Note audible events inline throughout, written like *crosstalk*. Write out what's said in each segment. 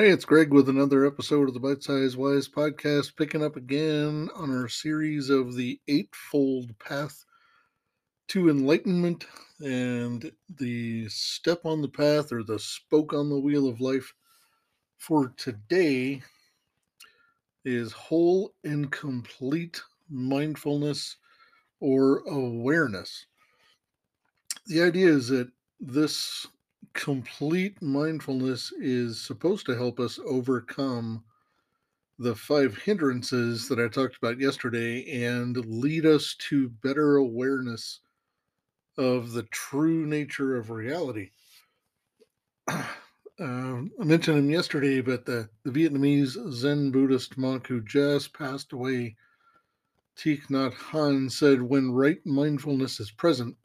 Hey, it's Greg with another episode of the Bite Size Wise podcast, picking up again on our series of the Eightfold Path to Enlightenment and the step on the path or the spoke on the wheel of life for today is whole and complete mindfulness or awareness. The idea is that this complete mindfulness is supposed to help us overcome the five hindrances that I talked about yesterday and lead us to better awareness of the true nature of reality. *clears throat* uh, I mentioned him yesterday, but the, the Vietnamese Zen Buddhist monk who just passed away, Thich Nhat Hanh, said, When right mindfulness is present,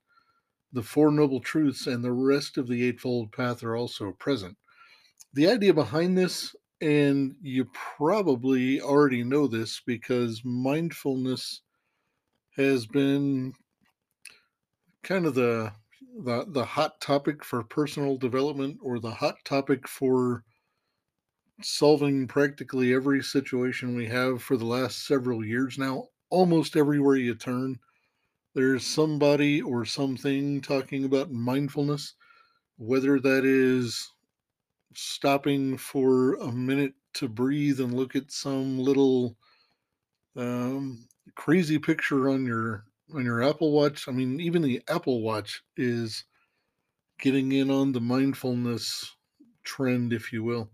the Four Noble Truths and the rest of the Eightfold Path are also present. The idea behind this, and you probably already know this because mindfulness has been kind of the the, the hot topic for personal development or the hot topic for solving practically every situation we have for the last several years now almost everywhere you turn there's somebody or something talking about mindfulness, whether that is stopping for a minute to breathe and look at some little um, crazy picture on your on your Apple Watch. I mean, even the Apple Watch is getting in on the mindfulness trend, if you will.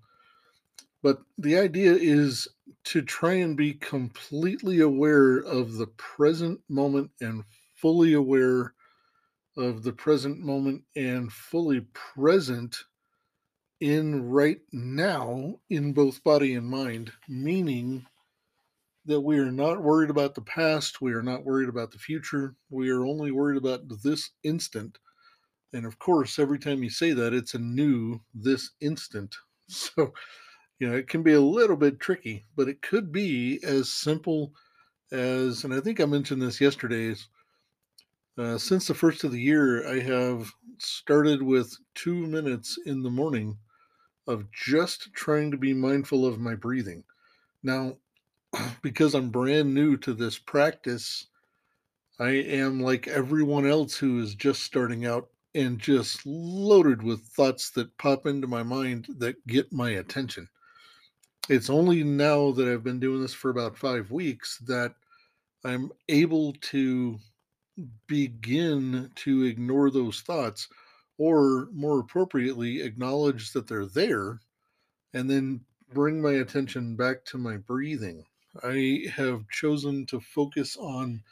But the idea is to try and be completely aware of the present moment and fully aware of the present moment and fully present in right now in both body and mind, meaning that we are not worried about the past, we are not worried about the future, we are only worried about this instant. And of course, every time you say that, it's a new this instant. *laughs* So, you know, it can be a little bit tricky, but it could be as simple as, and I think I mentioned this yesterday, is uh, since the first of the year, I have started with two minutes in the morning of just trying to be mindful of my breathing. Now, *clears throat* because I'm brand new to this practice, I am like everyone else who is just starting out and just loaded with thoughts that pop into my mind that get my attention. It's only now that I've been doing this for about five weeks that I'm able to begin to ignore those thoughts or more appropriately acknowledge that they're there and then bring my attention back to my breathing. I have chosen to focus on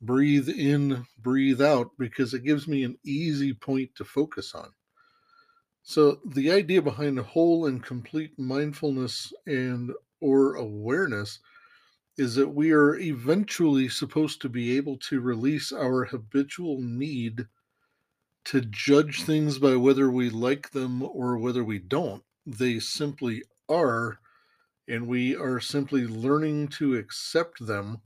breathe in breathe out because it gives me an easy point to focus on. So the idea behind whole and complete mindfulness and or awareness is that we are eventually supposed to be able to release our habitual need to judge things by whether we like them or whether we don't. They simply are, and we are simply learning to accept them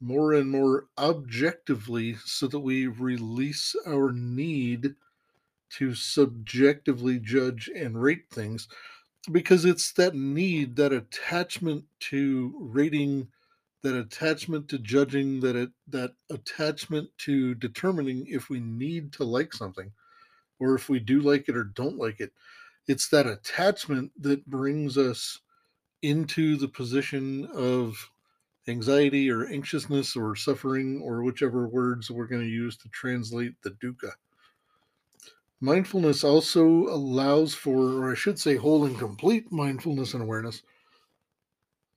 more and more objectively so that we release our need to subjectively judge and rate things because it's that need, that attachment to rating, that attachment to judging, that it, that attachment to determining if we need to like something or if we do like it or don't like it. It's that attachment that brings us into the position of anxiety or anxiousness or suffering or whichever words we're going to use to translate the dukkha. Mindfulness also allows for, or I should say, whole and complete mindfulness and awareness,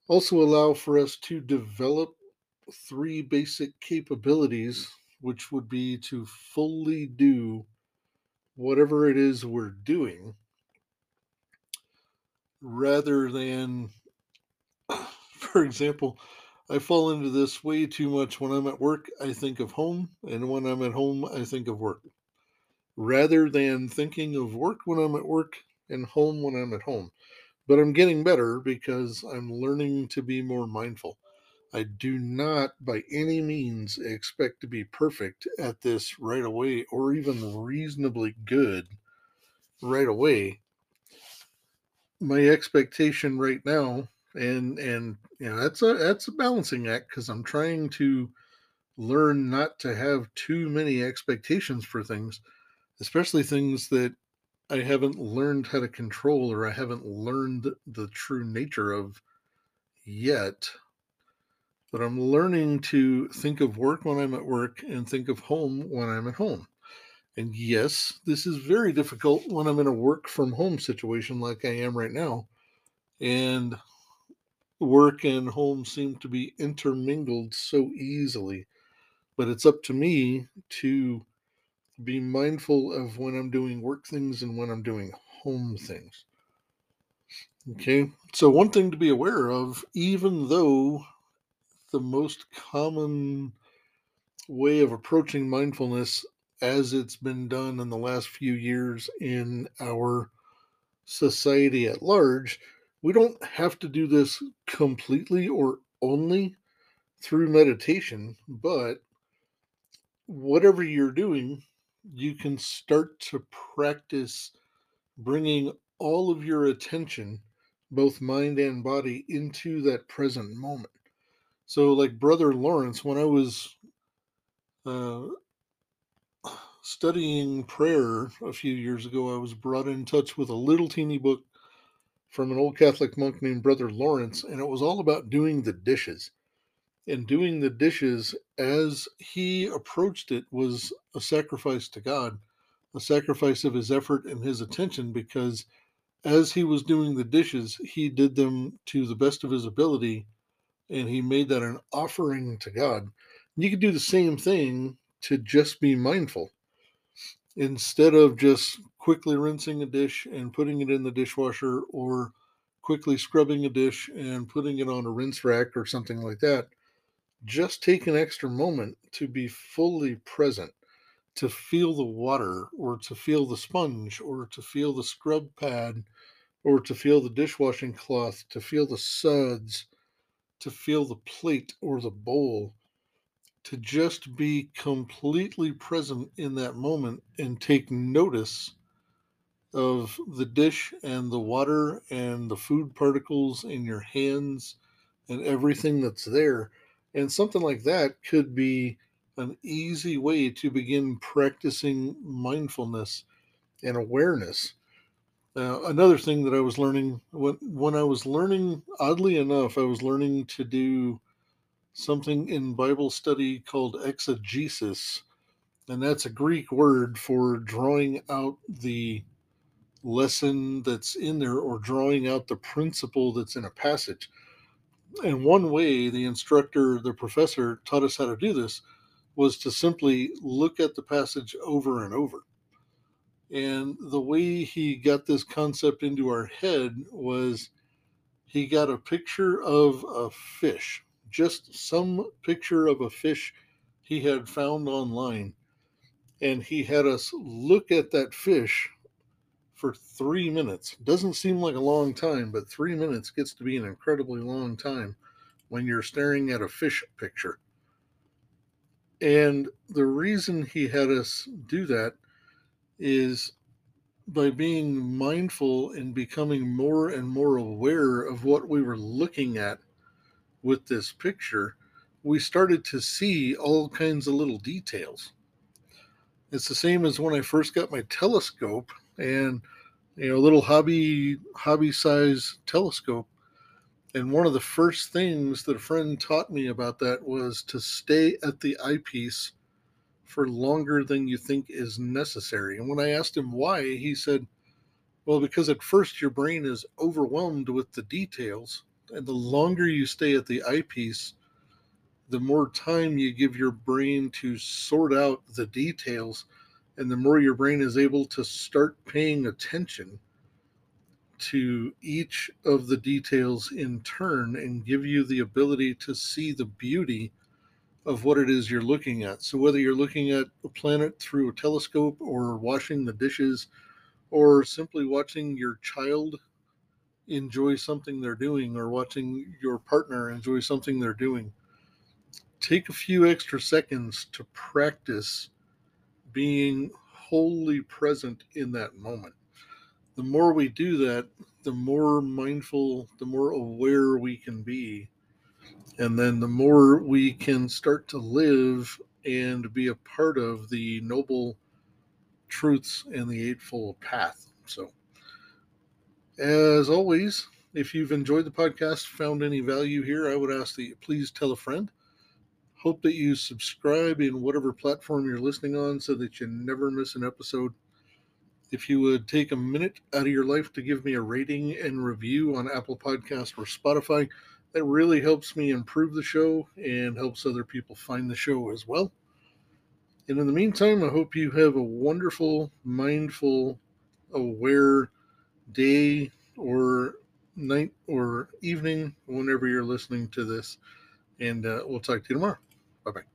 also allow for us to develop three basic capabilities, which would be to fully do whatever it is we're doing rather than, *coughs* for example, I fall into this way too much when I'm at work, I think of home, and when I'm at home, I think of work rather than thinking of work when I'm at work and home when I'm at home. But I'm getting better because I'm learning to be more mindful. I do not by any means expect to be perfect at this right away or even reasonably good right away. my expectation right now and and you know that's a that's a balancing act because i'm trying to learn not to have too many expectations for things especially things that i haven't learned how to control or i haven't learned the true nature of yet but i'm learning to think of work when i'm at work and think of home when i'm at home and yes, this is very difficult when I'm in a work from home situation like I am right now. And work and home seem to be intermingled so easily. But it's up to me to be mindful of when I'm doing work things and when I'm doing home things. Okay, so one thing to be aware of, even though the most common way of approaching mindfulness as it's been done in the last few years in our society at large, we don't have to do this completely or only through meditation, but whatever you're doing, you can start to practice bringing all of your attention, both mind and body, into that present moment. So, like Brother Lawrence, when I was uh, *sighs* studying prayer a few years ago, I was brought in touch with a little teeny book from an old Catholic monk named Brother Lawrence, and it was all about doing the dishes. And doing the dishes as he approached it was a sacrifice to God, a sacrifice of his effort and his attention, because as he was doing the dishes, he did them to the best of his ability, and he made that an offering to God. You could do the same thing to just be mindful instead of just quickly rinsing a dish and putting it in the dishwasher or quickly scrubbing a dish and putting it on a rinse rack or something like that, just take an extra moment to be fully present, to feel the water or to feel the sponge or to feel the scrub pad or to feel the dishwashing cloth, to feel the suds, to feel the plate or the bowl to just be completely present in that moment and take notice of the dish and the water and the food particles in your hands and everything that's there. And something like that could be an easy way to begin practicing mindfulness and awareness. Uh, another thing that I was learning when when I was learning, oddly enough, I was learning to do something in Bible study called exegesis, and that's a Greek word for drawing out the lesson that's in there or drawing out the principle that's in a passage. And one way the instructor, the professor, taught us how to do this was to simply look at the passage over and over. And the way he got this concept into our head was he got a picture of a fish just some picture of a fish he had found online. And he had us look at that fish for three minutes. Doesn't seem like a long time, but three minutes gets to be an incredibly long time when you're staring at a fish picture. And the reason he had us do that is by being mindful and becoming more and more aware of what we were looking at with this picture, we started to see all kinds of little details. It's the same as when I first got my telescope and you know, a little hobby hobby size telescope. And one of the first things that a friend taught me about that was to stay at the eyepiece for longer than you think is necessary. And when I asked him why, he said, Well, because at first your brain is overwhelmed with the details and the longer you stay at the eyepiece, the more time you give your brain to sort out the details, and the more your brain is able to start paying attention to each of the details in turn and give you the ability to see the beauty of what it is you're looking at. So, whether you're looking at a planet through a telescope or washing the dishes or simply watching your child enjoy something they're doing or watching your partner enjoy something they're doing. Take a few extra seconds to practice being wholly present in that moment. The more we do that, the more mindful, the more aware we can be. And then the more we can start to live and be a part of the noble truths and the Eightfold Path. So, as always, if you've enjoyed the podcast, found any value here, I would ask that you please tell a friend. Hope that you subscribe in whatever platform you're listening on so that you never miss an episode. If you would take a minute out of your life to give me a rating and review on Apple Podcast or Spotify, that really helps me improve the show and helps other people find the show as well. And in the meantime, I hope you have a wonderful, mindful, aware day or night or evening whenever you're listening to this. And uh, we'll talk to you tomorrow. Bye bye.